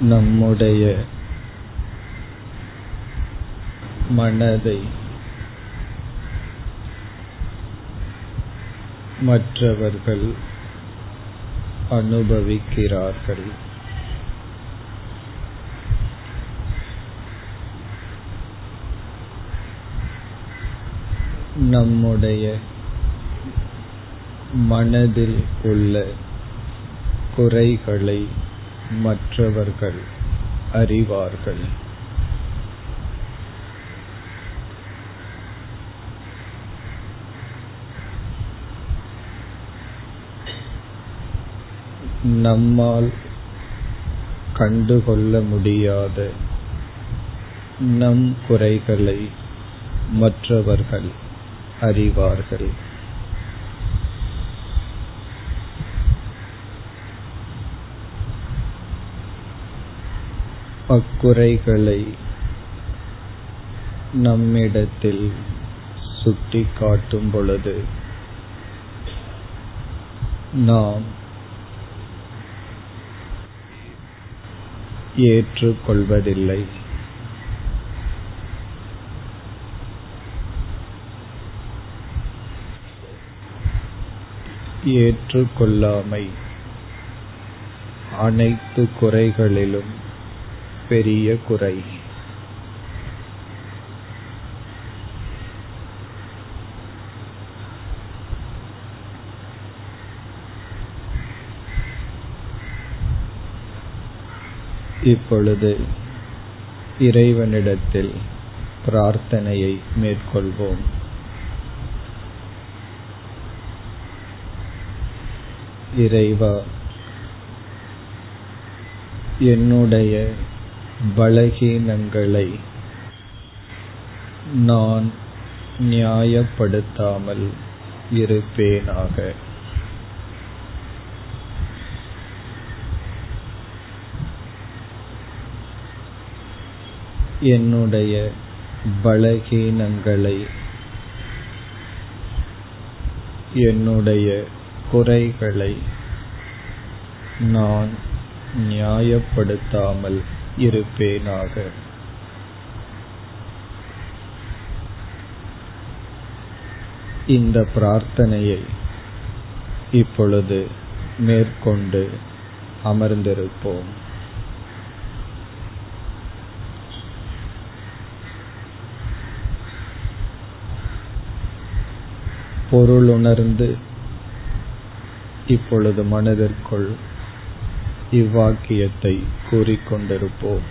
நம்முடைய மனதை மற்றவர்கள் அனுபவிக்கிறார்கள். நம்முடைய மனதில் உள்ள குறைகளை மற்றவர்கள் அறிவார்கள். நம்மால் கண்டுகொள்ள முடியாத நம் குறைகளை மற்றவர்கள் அறிவார்கள். அக்குறைகளை நம்மிடத்தில் சுட்டி காட்டும் பொழுது நாம் ஏற்றுக்கொள்வதில்லை. ஏற்றுக்கொள்ளாமை அனைத்து குறைகளிலும் பெரிய குறை. இப்பொழுது இறைவனிடத்தில் பிரார்த்தனையை மேற்கொள்வோம். இறைவா என்னுடைய பலகீனங்களை நான் நியாயப்படுத்தாமல் இருப்பேனாக. என்னுடைய பலகீனங்களை என்னுடைய குறைகளை நான் நியாயப்படுத்தாமல் இருப்பேனாக. இந்த பிரார்த்தனையை இப்பொழுது மேற்கொண்டு அமர்ந்திருப்போம். பொருளுணர்ந்து இப்பொழுது மனதிற்குள் இவ்வாக்கியத்தை கூறிக்கொண்டிருப்போம்.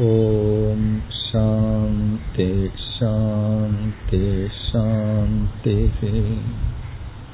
ॐ शान्ति शान्ति शान्तिः